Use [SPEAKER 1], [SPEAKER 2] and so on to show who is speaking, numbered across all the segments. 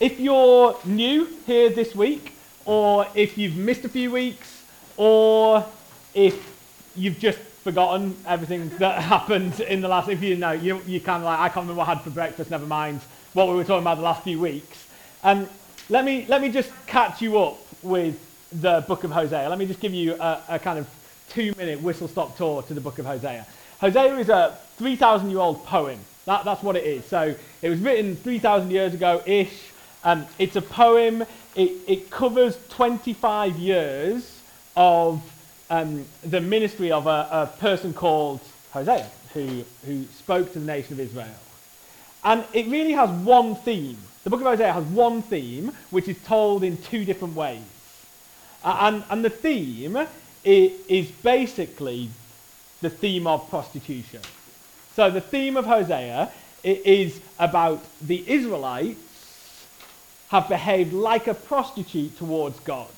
[SPEAKER 1] if you're new here this week, or if you've missed a few weeks, or if you've just forgotten everything that happened in the last, if you know, you, you kind of like, I can't remember what I had for breakfast, never mind what we were talking about the last few weeks. Um, let, me, let me just catch you up with the book of Hosea. Let me just give you a, a kind of two minute whistle stop tour to the book of Hosea. Hosea is a 3,000 year old poem. That, that's what it is. So it was written 3,000 years ago ish. Um, it's a poem. It, it covers 25 years of um, the ministry of a, a person called Hosea, who, who spoke to the nation of Israel. And it really has one theme. The book of Hosea has one theme, which is told in two different ways. And, and the theme is basically the theme of prostitution. So the theme of Hosea is about the Israelites have behaved like a prostitute towards God.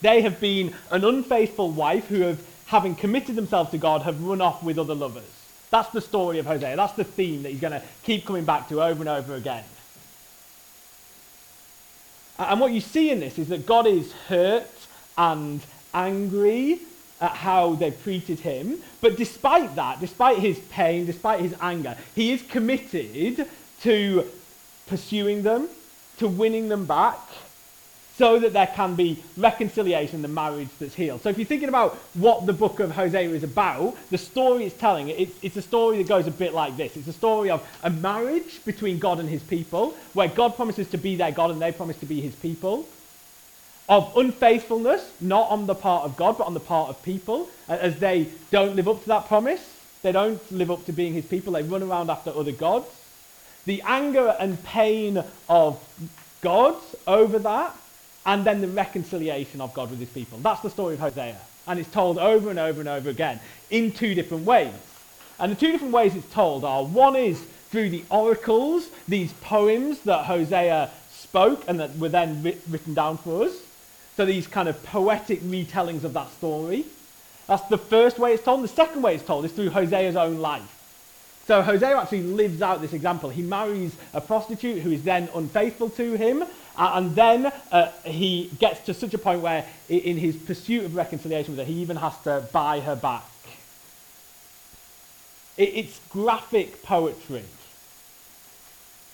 [SPEAKER 1] They have been an unfaithful wife who have, having committed themselves to God, have run off with other lovers. That's the story of Hosea. That's the theme that he's going to keep coming back to over and over again. And what you see in this is that God is hurt and angry at how they've treated him. But despite that, despite his pain, despite his anger, he is committed to pursuing them, to winning them back, so that there can be reconciliation, the marriage that's healed. So if you're thinking about what the book of Hosea is about, the story it's telling, it's, it's a story that goes a bit like this. It's a story of a marriage between God and his people, where God promises to be their God and they promise to be his people of unfaithfulness, not on the part of God, but on the part of people, as they don't live up to that promise. They don't live up to being his people. They run around after other gods. The anger and pain of God over that, and then the reconciliation of God with his people. That's the story of Hosea. And it's told over and over and over again in two different ways. And the two different ways it's told are one is through the oracles, these poems that Hosea spoke and that were then written down for us. So these kind of poetic retellings of that story. That's the first way it's told. The second way it's told is through Hosea's own life. So Hosea actually lives out this example. He marries a prostitute who is then unfaithful to him, and then uh, he gets to such a point where, in his pursuit of reconciliation with her, he even has to buy her back. it's graphic poetry.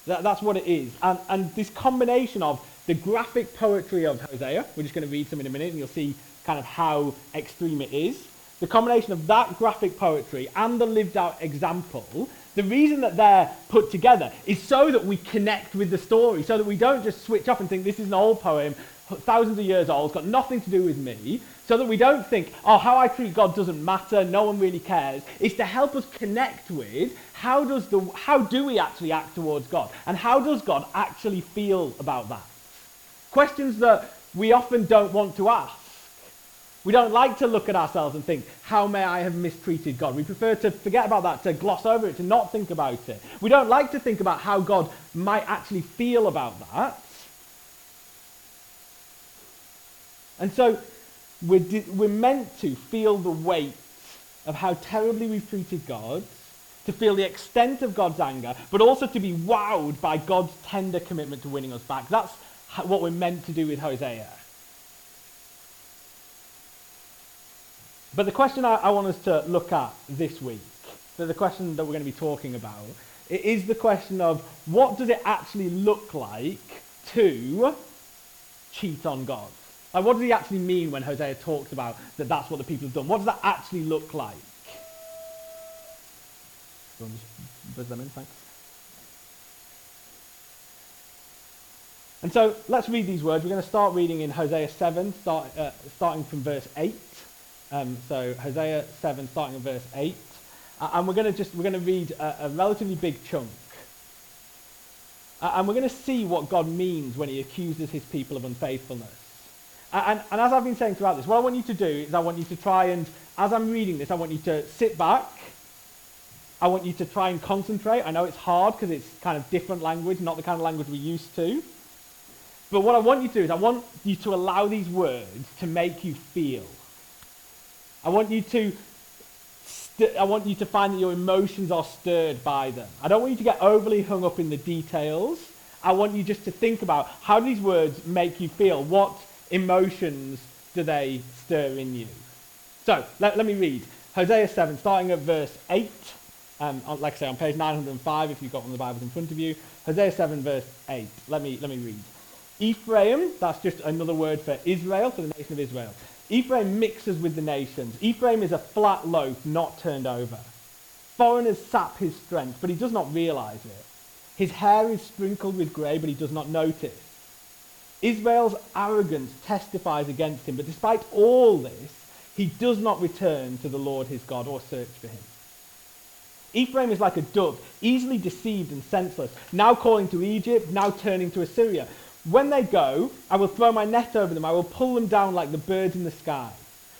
[SPEAKER 1] that's what it is. And, and this combination of the graphic poetry of Hosea, we're just going to read some in a minute and you'll see kind of how extreme it is. The combination of that graphic poetry and the lived out example, the reason that they're put together is so that we connect with the story, so that we don't just switch off and think this is an old poem, thousands of years old, it's got nothing to do with me, so that we don't think, oh, how I treat God doesn't matter, no one really cares. It's to help us connect with how, does the, how do we actually act towards God, and how does God actually feel about that. Questions that we often don't want to ask. We don't like to look at ourselves and think, how may I have mistreated God? We prefer to forget about that, to gloss over it, to not think about it. We don't like to think about how God might actually feel about that. And so we're, di- we're meant to feel the weight of how terribly we've treated God, to feel the extent of God's anger, but also to be wowed by God's tender commitment to winning us back. That's what we're meant to do with Hosea. But the question I, I want us to look at this week, the question that we're going to be talking about, it is the question of what does it actually look like to cheat on God? Like, what does he actually mean when Hosea talks about that that's what the people have done? What does that actually look like? Buzz them in, thanks. And so let's read these words. We're going to start reading in Hosea 7, start, uh, starting from verse 8. Um, so Hosea 7, starting in verse 8. Uh, and we're going to just we're going to read a, a relatively big chunk. Uh, and we're going to see what God means when he accuses his people of unfaithfulness. And, and, as I've been saying throughout this, what I want you to do is I want you to try and, as I'm reading this, I want you to sit back. I want you to try and concentrate. I know it's hard because it's kind of different language, not the kind of language we're used to. But what I want you to do is I want you to allow these words to make you feel. I want you to I want you to find that your emotions are stirred by them. I don't want you to get overly hung up in the details. I want you just to think about how do these words make you feel? What emotions do they stir in you? So, let, let me read. Hosea 7, starting at verse 8. Um, like I say, on page 905, if you've got one of the Bibles in front of you. Hosea 7, verse 8. Let me, let me read. Ephraim, that's just another word for Israel, for the nation of Israel. Ephraim mixes with the nations. Ephraim is a flat loaf, not turned over. Foreigners sap his strength, but he does not realize it. His hair is sprinkled with grey, but he does not notice. Israel's arrogance testifies against him, but despite all this, he does not return to the Lord his God or search for him. Ephraim is like a dove, easily deceived and senseless, now calling to Egypt, now turning to Assyria. When they go, I will throw my net over them, I will pull them down like the birds in the sky.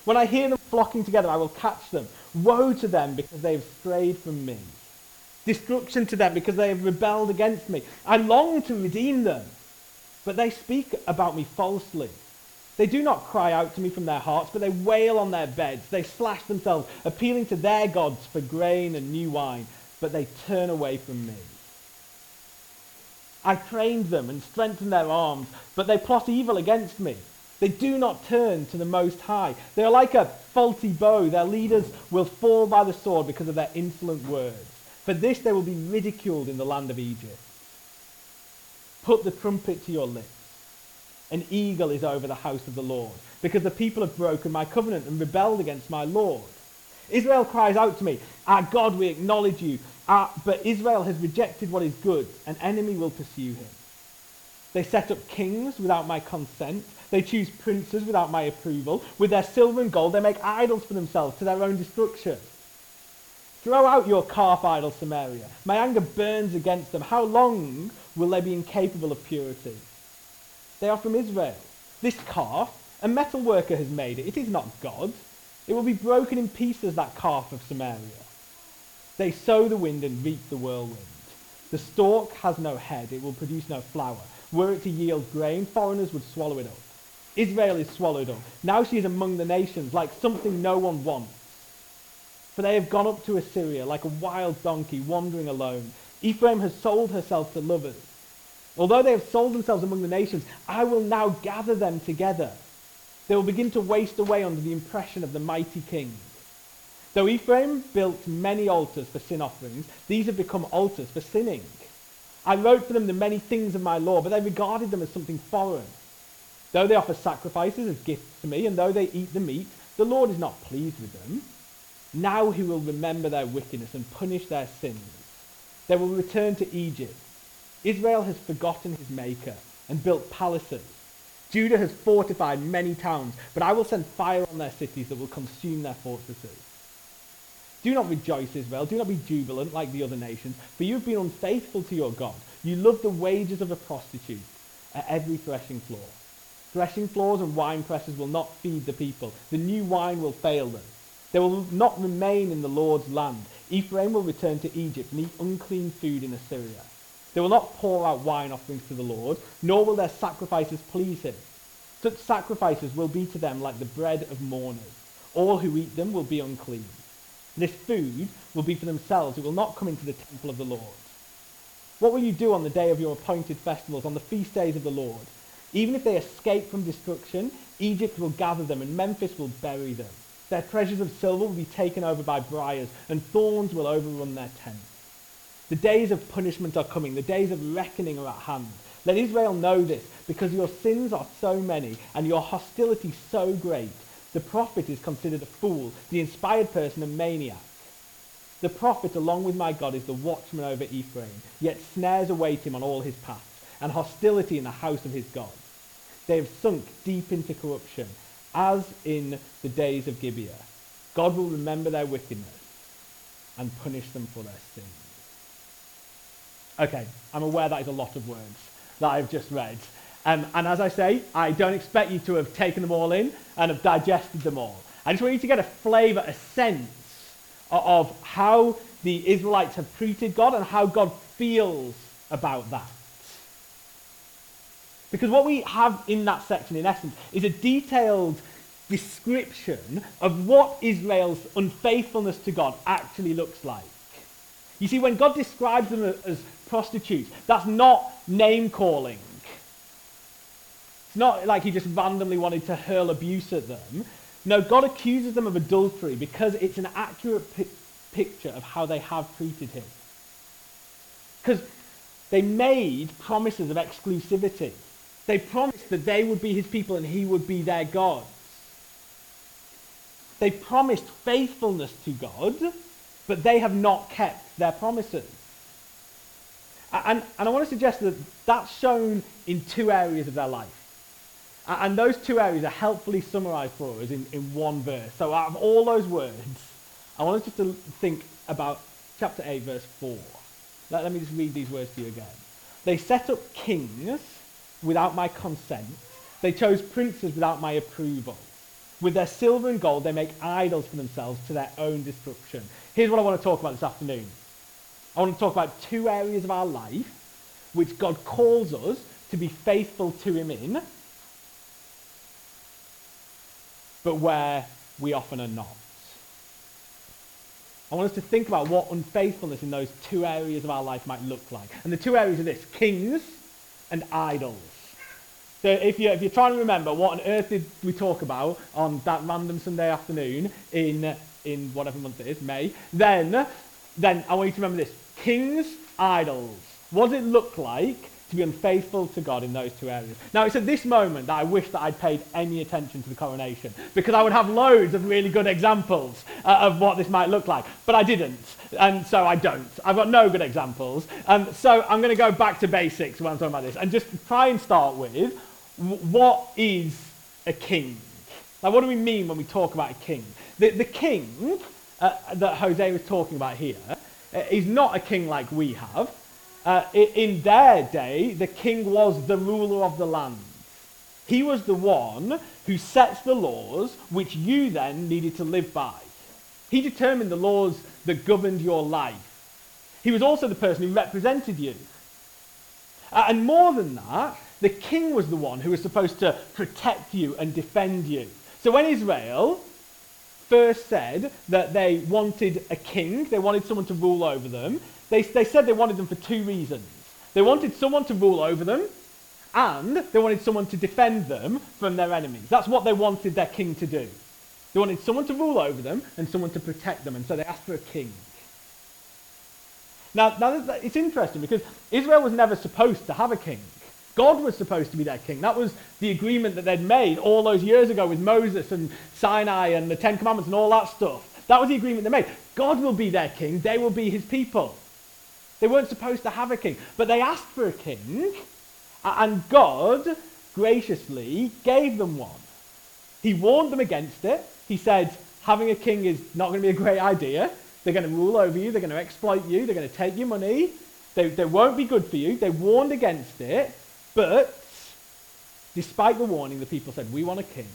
[SPEAKER 1] When I hear them flocking together, I will catch them. Woe to them because they have strayed from me. Destruction to them because they have rebelled against me. I long to redeem them, but they speak about me falsely. They do not cry out to me from their hearts, but they wail on their beds. They slash themselves, appealing to their gods for grain and new wine, but they turn away from me. I trained them and strengthened their arms, but they plot evil against me. They do not turn to the Most High. They are like a faulty bow. Their leaders will fall by the sword because of their insolent words. For this they will be ridiculed in the land of Egypt. Put the trumpet to your lips. An eagle is over the house of the Lord, because the people have broken my covenant and rebelled against my Lord. Israel cries out to me, Our God, we acknowledge you. Uh, but Israel has rejected what is good. An enemy will pursue him. They set up kings without my consent. They choose princes without my approval. With their silver and gold, they make idols for themselves to their own destruction. Throw out your calf idol, Samaria. My anger burns against them. How long will they be incapable of purity? They are from Israel. This calf, a metal worker has made it. It is not God. It will be broken in pieces, that calf of Samaria. They sow the wind and reap the whirlwind. The stalk has no head. It will produce no flower. Were it to yield grain, foreigners would swallow it up. Israel is swallowed up. Now she is among the nations, like something no one wants. For they have gone up to Assyria like a wild donkey wandering alone. Ephraim has sold herself to lovers. Although they have sold themselves among the nations, I will now gather them together. They will begin to waste away under the impression of the mighty king. Though Ephraim built many altars for sin offerings, these have become altars for sinning. I wrote for them the many things of my law, but they regarded them as something foreign. Though they offer sacrifices as gifts to me, and though they eat the meat, the Lord is not pleased with them. Now he will remember their wickedness and punish their sins. They will return to Egypt. Israel has forgotten his maker and built palaces. Judah has fortified many towns, but I will send fire on their cities that will consume their fortresses. Do not rejoice, Israel. Do not be jubilant like the other nations, for you have been unfaithful to your God. You love the wages of a prostitute at every threshing floor. Threshing floors and wine presses will not feed the people. The new wine will fail them. They will not remain in the Lord's land. Ephraim will return to Egypt and eat unclean food in Assyria. They will not pour out wine offerings to the Lord, nor will their sacrifices please him. Such sacrifices will be to them like the bread of mourners. All who eat them will be unclean. This food will be for themselves. It will not come into the temple of the Lord. What will you do on the day of your appointed festivals, on the feast days of the Lord? Even if they escape from destruction, Egypt will gather them and Memphis will bury them. Their treasures of silver will be taken over by briars, and thorns will overrun their tents. The days of punishment are coming. The days of reckoning are at hand. Let Israel know this, because your sins are so many and your hostility so great. The prophet is considered a fool, the inspired person a maniac. The prophet, along with my God, is the watchman over Ephraim, yet snares await him on all his paths, and hostility in the house of his God. They have sunk deep into corruption, as in the days of Gibeah. God will remember their wickedness and punish them for their sins. Okay, I'm aware that is a lot of words that I've just read. Um, and as I say, I don't expect you to have taken them all in and have digested them all. I just want you to get a flavour, a sense of how the Israelites have treated God and how God feels about that. Because what we have in that section, in essence, is a detailed description of what Israel's unfaithfulness to God actually looks like. You see, when God describes them as prostitutes, that's not name calling. It's not like he just randomly wanted to hurl abuse at them. No, God accuses them of adultery because it's an accurate pi- picture of how they have treated him. Because they made promises of exclusivity. They promised that they would be his people and he would be their God. They promised faithfulness to God, but they have not kept their promises. And, and I want to suggest that that's shown in two areas of their life. And those two areas are helpfully summarized for us in, in one verse. So out of all those words, I want us just to think about chapter 8, verse 4. Let, let me just read these words to you again. They set up kings without my consent. They chose princes without my approval. With their silver and gold, they make idols for themselves to their own destruction. Here's what I want to talk about this afternoon. I want to talk about two areas of our life which God calls us to be faithful to Him in, but where we often are not. I want us to think about what unfaithfulness in those two areas of our life might look like. And the two areas are this kings and idols. So if you're, if you're trying to remember what on earth did we talk about on that random Sunday afternoon in, in whatever month it is, May, then, then I want you to remember this. Kings, idols. What does it look like to be unfaithful to God in those two areas. Now, it's at this moment that I wish that I'd paid any attention to the coronation because I would have loads of really good examples uh, of what this might look like, but I didn't, and so I don't. I've got no good examples, um, so I'm going to go back to basics when I'm talking about this and just try and start with what is a king? Now, what do we mean when we talk about a king? The, the king uh, that Hosea was talking about here uh, is not a king like we have. Uh, in their day, the king was the ruler of the land. He was the one who sets the laws which you then needed to live by. He determined the laws that governed your life. He was also the person who represented you. Uh, and more than that, the king was the one who was supposed to protect you and defend you. So when Israel first said that they wanted a king, they wanted someone to rule over them, they, they said they wanted them for two reasons. They wanted someone to rule over them, and they wanted someone to defend them from their enemies. That's what they wanted their king to do. They wanted someone to rule over them and someone to protect them, and so they asked for a king. Now, now it's interesting because Israel was never supposed to have a king. God was supposed to be their king. That was the agreement that they'd made all those years ago with Moses and Sinai and the Ten Commandments and all that stuff. That was the agreement they made. God will be their king, they will be his people. They weren't supposed to have a king, but they asked for a king, and God graciously gave them one. He warned them against it. He said, having a king is not going to be a great idea. They're going to rule over you, they're going to exploit you, they're going to take your money, they, they won't be good for you. They warned against it, but despite the warning, the people said, We want a king.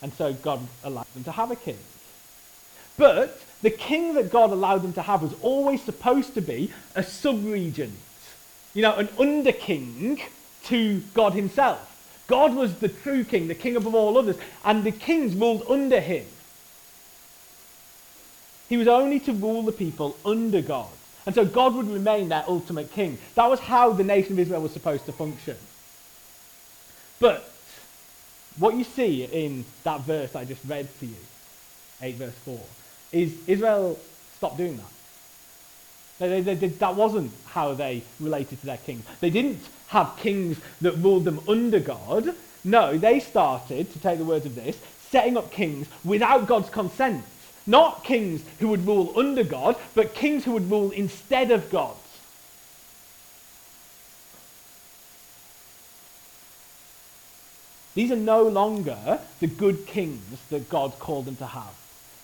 [SPEAKER 1] And so God allowed them to have a king. But the king that God allowed them to have was always supposed to be a sub-regent, you know, an under king to God himself. God was the true king, the king above all others, and the kings ruled under him. He was only to rule the people under God. And so God would remain their ultimate king. That was how the nation of Israel was supposed to function. But what you see in that verse I just read to you, 8 verse 4, is Israel stopped doing that. They, they, they, that wasn't how they related to their kings. They didn't have kings that ruled them under God. No, they started, to take the words of this, setting up kings without God's consent. Not kings who would rule under God, but kings who would rule instead of God. These are no longer the good kings that God called them to have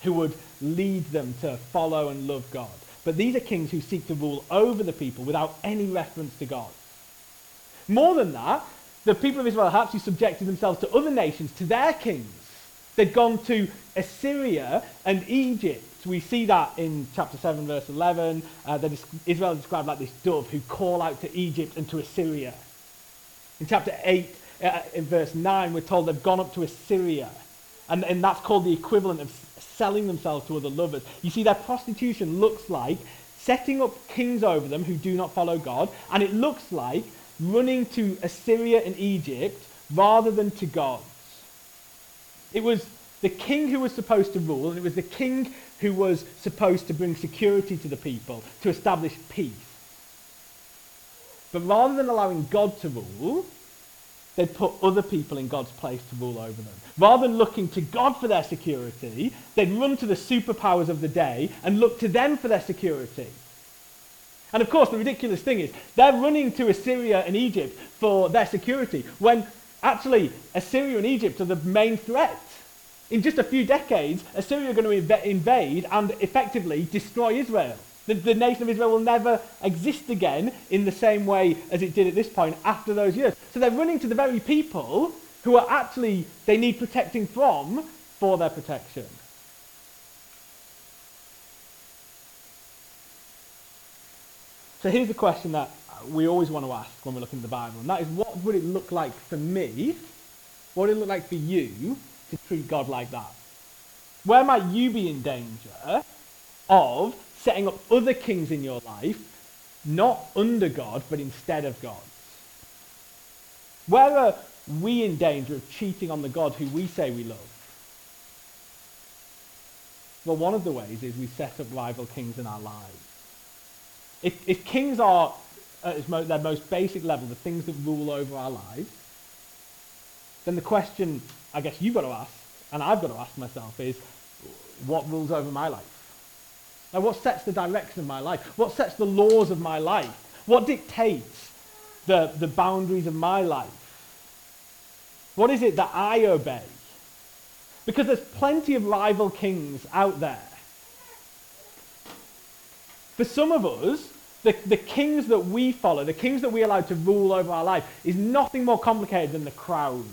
[SPEAKER 1] who would lead them to follow and love God. But these are kings who seek to rule over the people without any reference to God. More than that, the people of Israel had actually subjected themselves to other nations, to their kings. They'd gone to Assyria and Egypt. We see that in chapter 7, verse 11. Uh, Israel is described like this dove who call out to Egypt and to Assyria. In chapter 8, uh, in verse 9, we're told they've gone up to Assyria. And, and that's called the equivalent of selling themselves to other lovers. You see, their prostitution looks like setting up kings over them who do not follow God, and it looks like running to Assyria and Egypt rather than to gods. It was the king who was supposed to rule, and it was the king who was supposed to bring security to the people, to establish peace. But rather than allowing God to rule, they'd put other people in God's place to rule over them. Rather than looking to God for their security, they'd run to the superpowers of the day and look to them for their security. And of course, the ridiculous thing is, they're running to Assyria and Egypt for their security when actually Assyria and Egypt are the main threat. In just a few decades, Assyria are going to invade and effectively destroy Israel. The, the, nation of Israel will never exist again in the same way as it did at this point after those years. So they're running to the very people who are actually, they need protecting from for their protection. So here's the question that we always want to ask when we're looking at the Bible, and that is what would it look like for me? What would it look like for you to treat God like that? Where might you be in danger of setting up other kings in your life, not under God, but instead of God? Where are we in danger of cheating on the God who we say we love? Well, one of the ways is we set up rival kings in our lives. If, if kings are at their most basic level, the things that rule over our lives, then the question I guess you've got to ask, and I've got to ask myself, is what rules over my life? Now, what sets the direction of my life? What sets the laws of my life? What dictates the, the boundaries of my life? What is it that I obey? Because there's plenty of rival kings out there. For some of us, the, the kings that we follow, the kings that we allow to rule over our life, is nothing more complicated than the crowds.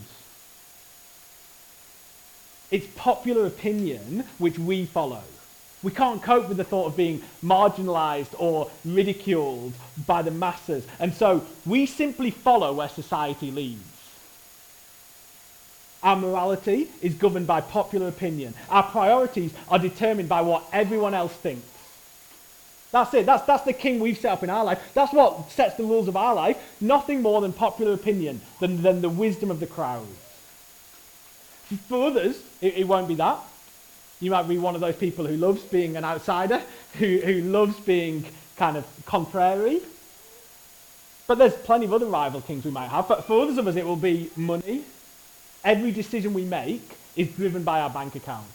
[SPEAKER 1] It's popular opinion which we follow. We can't cope with the thought of being marginalized or ridiculed by the masses. And so we simply follow where society leads. Our morality is governed by popular opinion. Our priorities are determined by what everyone else thinks. That's it. That's, that's the king we've set up in our life. That's what sets the rules of our life. Nothing more than popular opinion, than, than the wisdom of the crowd. For others, it, it won't be that. You might be one of those people who loves being an outsider, who, who loves being kind of contrary. But there's plenty of other rival kings we might have. But for others of us, it will be money. Every decision we make is driven by our bank account.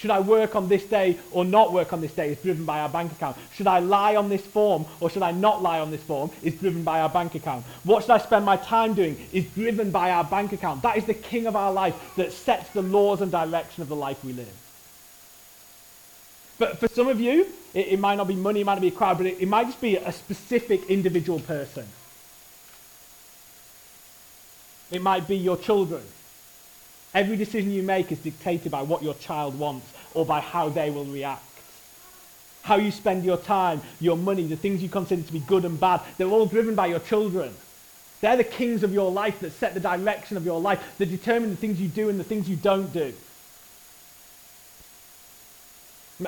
[SPEAKER 1] Should I work on this day or not work on this day is driven by our bank account. Should I lie on this form or should I not lie on this form is driven by our bank account. What should I spend my time doing is driven by our bank account. That is the king of our life that sets the laws and direction of the life we live. But for some of you, it, it might not be money, it might not be a crowd, but it, it might just be a specific individual person. It might be your children. Every decision you make is dictated by what your child wants or by how they will react. How you spend your time, your money, the things you consider to be good and bad, they're all driven by your children. They're the kings of your life that set the direction of your life, that determine the things you do and the things you don't do.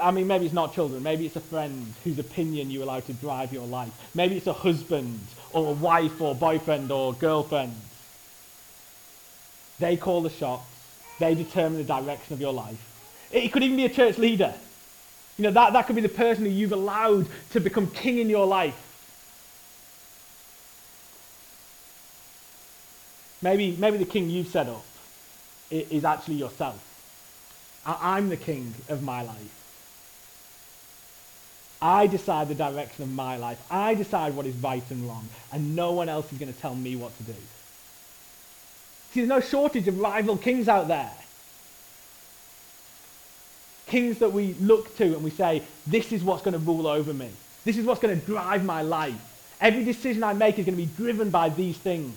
[SPEAKER 1] I mean, maybe it's not children. Maybe it's a friend whose opinion you allow to drive your life. Maybe it's a husband or a wife or boyfriend or girlfriend. They call the shots. They determine the direction of your life. It could even be a church leader. You know, that, that could be the person who you've allowed to become king in your life. Maybe, maybe the king you've set up is actually yourself. I'm the king of my life. I decide the direction of my life. I decide what is right and wrong, and no one else is going to tell me what to do. See, there's no shortage of rival kings out there. Kings that we look to and we say, this is what's going to rule over me. This is what's going to drive my life. Every decision I make is going to be driven by these things.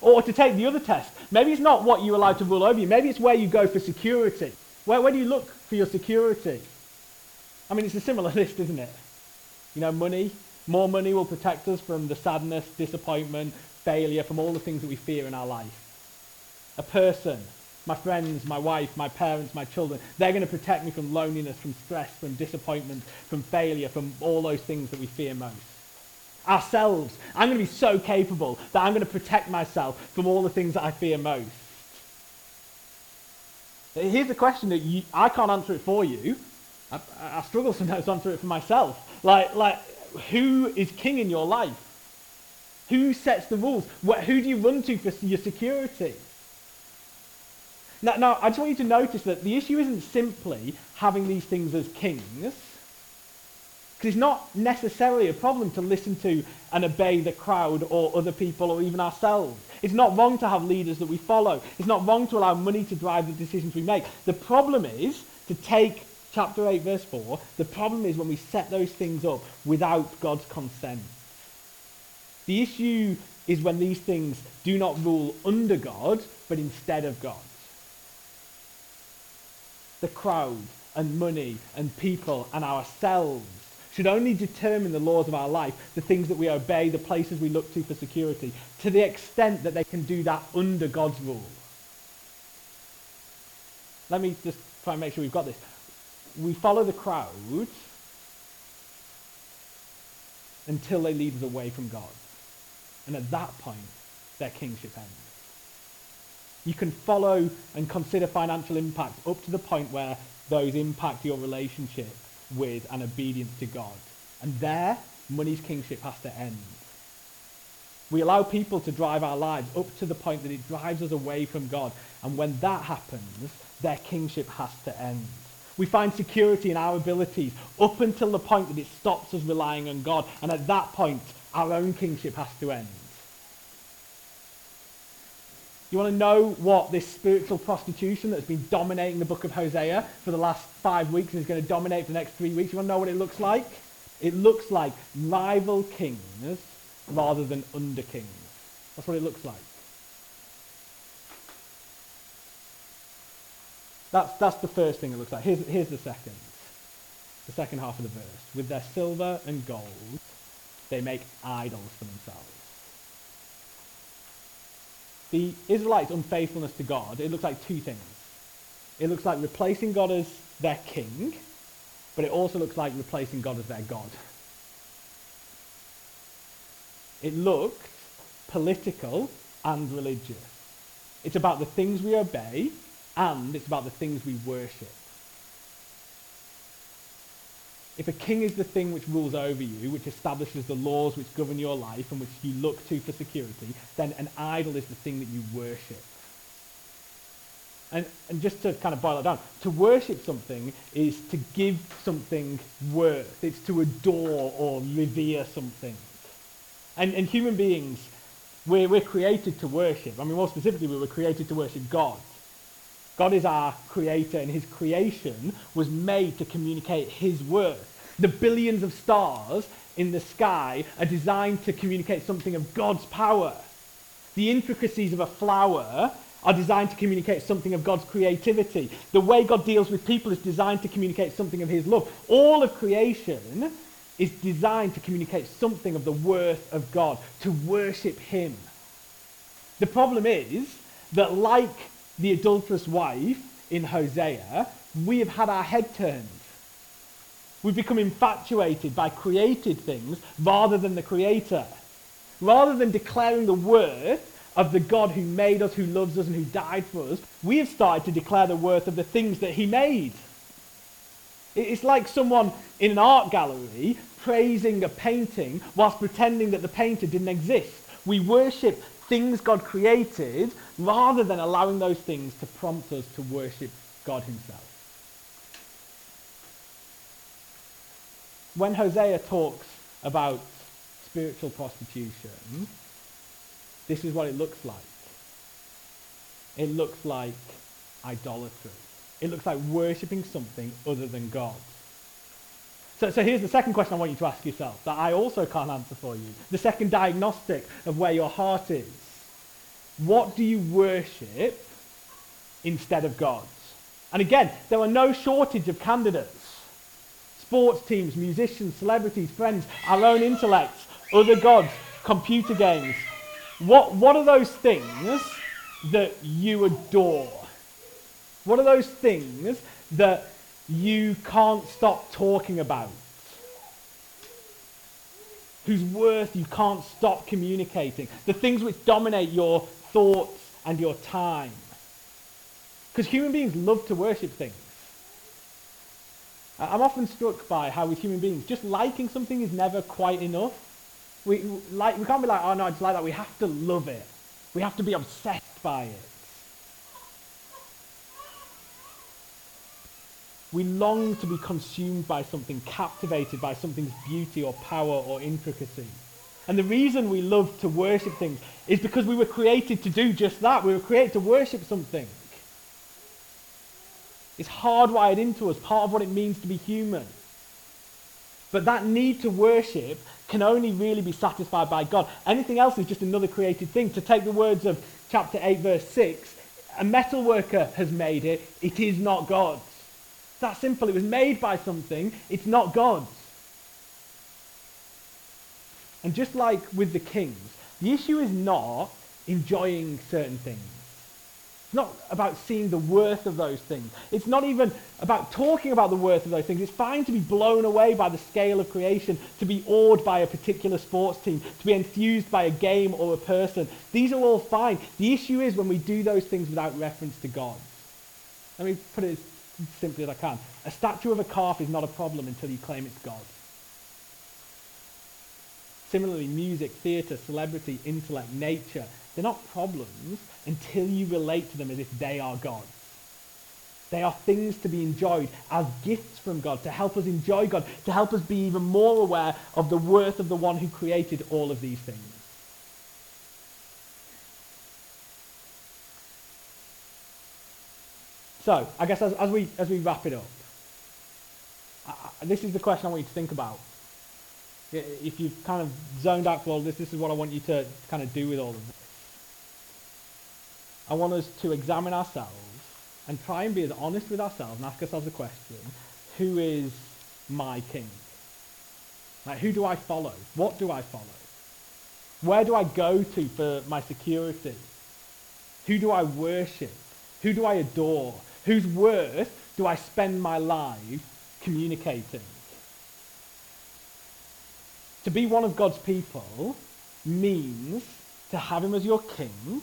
[SPEAKER 1] Or to take the other test, maybe it's not what you allow to rule over you. Maybe it's where you go for security. Where, where do you look for your security? I mean, it's a similar list, isn't it? You know, money. More money will protect us from the sadness, disappointment, failure, from all the things that we fear in our life a person. my friends, my wife, my parents, my children. They're going to protect me from loneliness, from stress, from disappointment, from failure, from all those things that we fear most. Ourselves. I'm going to be so capable that I'm going to protect myself from all the things that I fear most. Here's a question that you, I can't answer it for you. I, I struggle sometimes to answer it for myself. Like, like, who is king in your life? Who sets the rules? Who do you run to for your security? Now, now, I just want you to notice that the issue isn't simply having these things as kings, because it's not necessarily a problem to listen to and obey the crowd or other people or even ourselves. It's not wrong to have leaders that we follow. It's not wrong to allow money to drive the decisions we make. The problem is to take chapter 8, verse 4, the problem is when we set those things up without God's consent. The issue is when these things do not rule under God, but instead of God. The crowd and money and people and ourselves should only determine the laws of our life, the things that we obey, the places we look to for security, to the extent that they can do that under God's rule. Let me just try and make sure we've got this we follow the crowd until they lead us away from God. And at that point, their kingship ends. You can follow and consider financial impact up to the point where those impact your relationship with and obedience to God. And there, money's kingship has to end. We allow people to drive our lives up to the point that it drives us away from God. And when that happens, their kingship has to end. We find security in our abilities up until the point that it stops us relying on God. And at that point, our own kingship has to end. You want to know what this spiritual prostitution that's been dominating the book of Hosea for the last five weeks and is going to dominate for the next three weeks? You want to know what it looks like? It looks like rival kings rather than under kings. That's what it looks like. That's, that's the first thing it looks like. Here's, here's the second. The second half of the verse. With their silver and gold, they make idols for themselves. The Israelites' unfaithfulness to God, it looks like two things. It looks like replacing God as their king, but it also looks like replacing God as their God. It looked political and religious. It's about the things we obey and it's about the things we worship. If a king is the thing which rules over you, which establishes the laws which govern your life and which you look to for security, then an idol is the thing that you worship. And, and just to kind of boil it down, to worship something is to give something worth. It's to adore or revere something. And, and human beings, we're, we're created to worship. I mean, more specifically, we were created to worship God. God is our creator, and his creation was made to communicate his worth. The billions of stars in the sky are designed to communicate something of God's power. The intricacies of a flower are designed to communicate something of God's creativity. The way God deals with people is designed to communicate something of his love. All of creation is designed to communicate something of the worth of God, to worship him. The problem is that, like the adulterous wife in Hosea, we have had our head turned. We've become infatuated by created things rather than the creator. Rather than declaring the worth of the God who made us, who loves us, and who died for us, we have started to declare the worth of the things that he made. It's like someone in an art gallery praising a painting whilst pretending that the painter didn't exist. We worship things God created rather than allowing those things to prompt us to worship God himself. When Hosea talks about spiritual prostitution, this is what it looks like. It looks like idolatry. It looks like worshipping something other than God. So, so here's the second question I want you to ask yourself that I also can't answer for you. The second diagnostic of where your heart is. What do you worship instead of gods? And again, there are no shortage of candidates. Sports teams, musicians, celebrities, friends, our own intellects, other gods, computer games. What, what are those things that you adore? What are those things that you can't stop talking about? Whose worth you can't stop communicating? The things which dominate your thoughts and your time. Because human beings love to worship things. I'm often struck by how with human beings, just liking something is never quite enough. We, like, we can't be like, oh no, I just like that. We have to love it. We have to be obsessed by it. We long to be consumed by something, captivated by something's beauty or power or intricacy. And the reason we love to worship things is because we were created to do just that. We were created to worship something. It's hardwired into us, part of what it means to be human. But that need to worship can only really be satisfied by God. Anything else is just another created thing. To take the words of chapter 8, verse 6, a metal worker has made it, it is not God's. It's that simple. It was made by something, it's not God's. And just like with the kings, the issue is not enjoying certain things. It's not about seeing the worth of those things. It's not even about talking about the worth of those things. It's fine to be blown away by the scale of creation, to be awed by a particular sports team, to be enthused by a game or a person. These are all fine. The issue is when we do those things without reference to God. Let me put it as simply as I can. A statue of a calf is not a problem until you claim it's God. Similarly, music, theatre, celebrity, intellect, nature, they're not problems until you relate to them as if they are God. They are things to be enjoyed as gifts from God, to help us enjoy God, to help us be even more aware of the worth of the one who created all of these things. So, I guess as, as, we, as we wrap it up, I, this is the question I want you to think about. If you've kind of zoned out for all this, this is what I want you to kind of do with all of this. I want us to examine ourselves and try and be as honest with ourselves and ask ourselves the question, who is my king? Like, who do I follow? What do I follow? Where do I go to for my security? Who do I worship? Who do I adore? Whose worth do I spend my life communicating? To be one of God's people means to have him as your king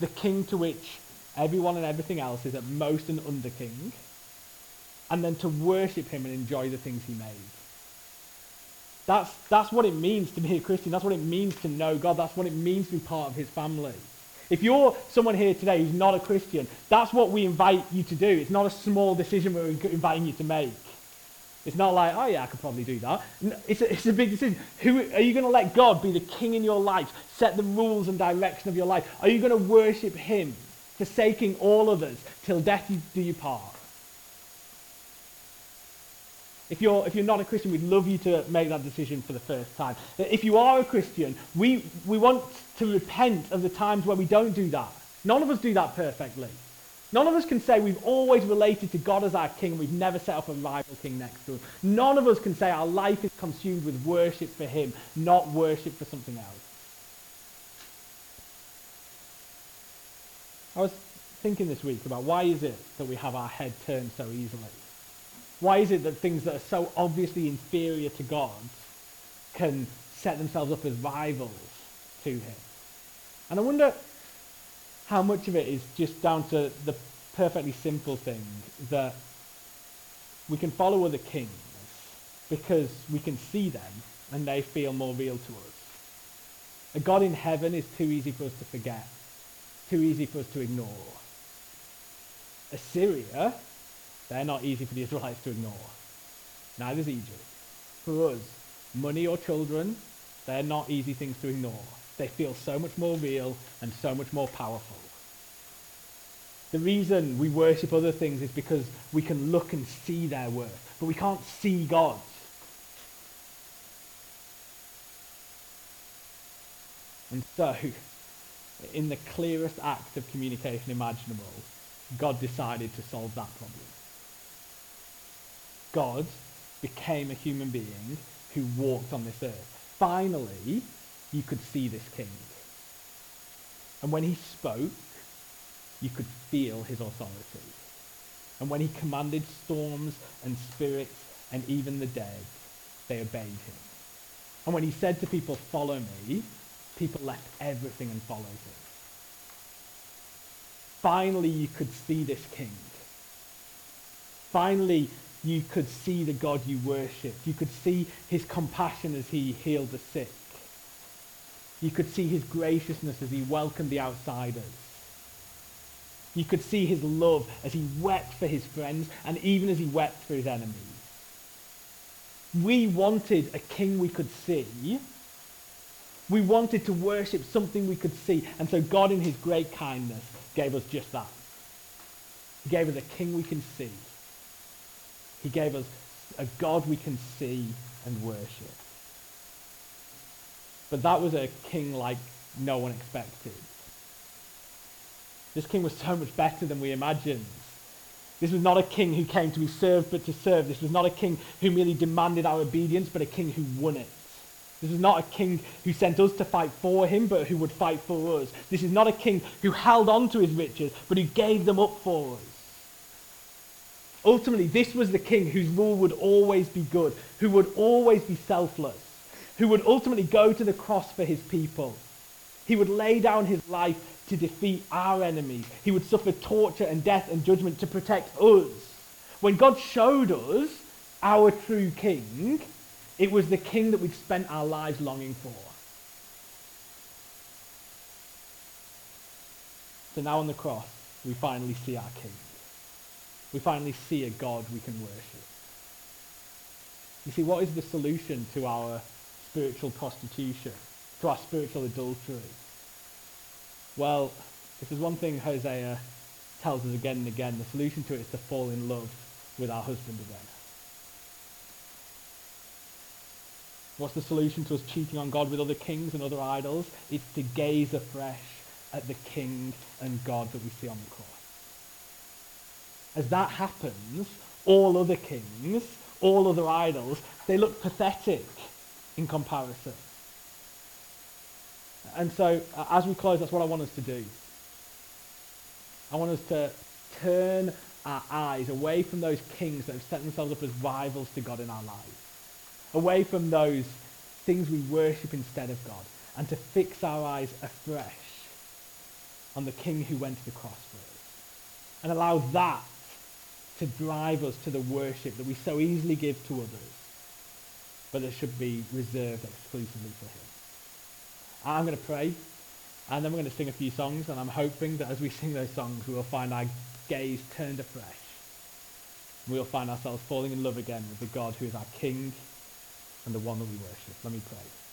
[SPEAKER 1] the king to which everyone and everything else is at most an under king, and then to worship him and enjoy the things he made. That's, that's what it means to be a Christian. That's what it means to know God. That's what it means to be part of his family. If you're someone here today who's not a Christian, that's what we invite you to do. It's not a small decision we're inviting you to make. It's not like, oh yeah, I could probably do that. It's a, it's a big decision. Who, are you going to let God be the king in your life, set the rules and direction of your life? Are you going to worship him, forsaking all others till death do you part? If you're, if you're not a Christian, we'd love you to make that decision for the first time. If you are a Christian, we, we want to repent of the times where we don't do that. None of us do that perfectly. None of us can say we've always related to God as our king. We've never set up a rival king next to him. None of us can say our life is consumed with worship for him, not worship for something else. I was thinking this week about why is it that we have our head turned so easily? Why is it that things that are so obviously inferior to God can set themselves up as rivals to him? And I wonder how much of it is just down to the perfectly simple thing that we can follow other kings because we can see them and they feel more real to us. A God in heaven is too easy for us to forget, too easy for us to ignore. Assyria, they're not easy for the Israelites to ignore. Neither is Egypt. For us, money or children, they're not easy things to ignore. They feel so much more real and so much more powerful. The reason we worship other things is because we can look and see their worth, but we can't see God's. And so, in the clearest act of communication imaginable, God decided to solve that problem. God became a human being who walked on this earth. Finally, you could see this king. And when he spoke, you could feel his authority. And when he commanded storms and spirits and even the dead, they obeyed him. And when he said to people, follow me, people left everything and followed him. Finally, you could see this king. Finally, you could see the God you worshipped. You could see his compassion as he healed the sick. You could see his graciousness as he welcomed the outsiders. You could see his love as he wept for his friends and even as he wept for his enemies. We wanted a king we could see. We wanted to worship something we could see. And so God in his great kindness gave us just that. He gave us a king we can see. He gave us a God we can see and worship. But that was a king like no one expected. This king was so much better than we imagined. This was not a king who came to be served but to serve. This was not a king who merely demanded our obedience, but a king who won it. This is not a king who sent us to fight for him, but who would fight for us. This is not a king who held on to his riches, but who gave them up for us. Ultimately, this was the king whose rule would always be good, who would always be selfless, who would ultimately go to the cross for his people. He would lay down his life to defeat our enemies. He would suffer torture and death and judgment to protect us. When God showed us our true king, it was the king that we'd spent our lives longing for. So now on the cross, we finally see our king. We finally see a God we can worship. You see, what is the solution to our spiritual prostitution, to our spiritual adultery? Well, if there's one thing Hosea tells us again and again, the solution to it is to fall in love with our husband again. What's the solution to us cheating on God with other kings and other idols? It's to gaze afresh at the King and God that we see on the cross. As that happens, all other kings, all other idols, they look pathetic in comparison. And so, uh, as we close, that's what I want us to do. I want us to turn our eyes away from those kings that have set themselves up as rivals to God in our lives away from those things we worship instead of God, and to fix our eyes afresh on the King who went to the cross for us. And allow that to drive us to the worship that we so easily give to others, but it should be reserved exclusively for him. I'm going to pray, and then we're going to sing a few songs, and I'm hoping that as we sing those songs, we will find our gaze turned afresh. We'll find ourselves falling in love again with the God who is our King and the one that we worship. Let me pray.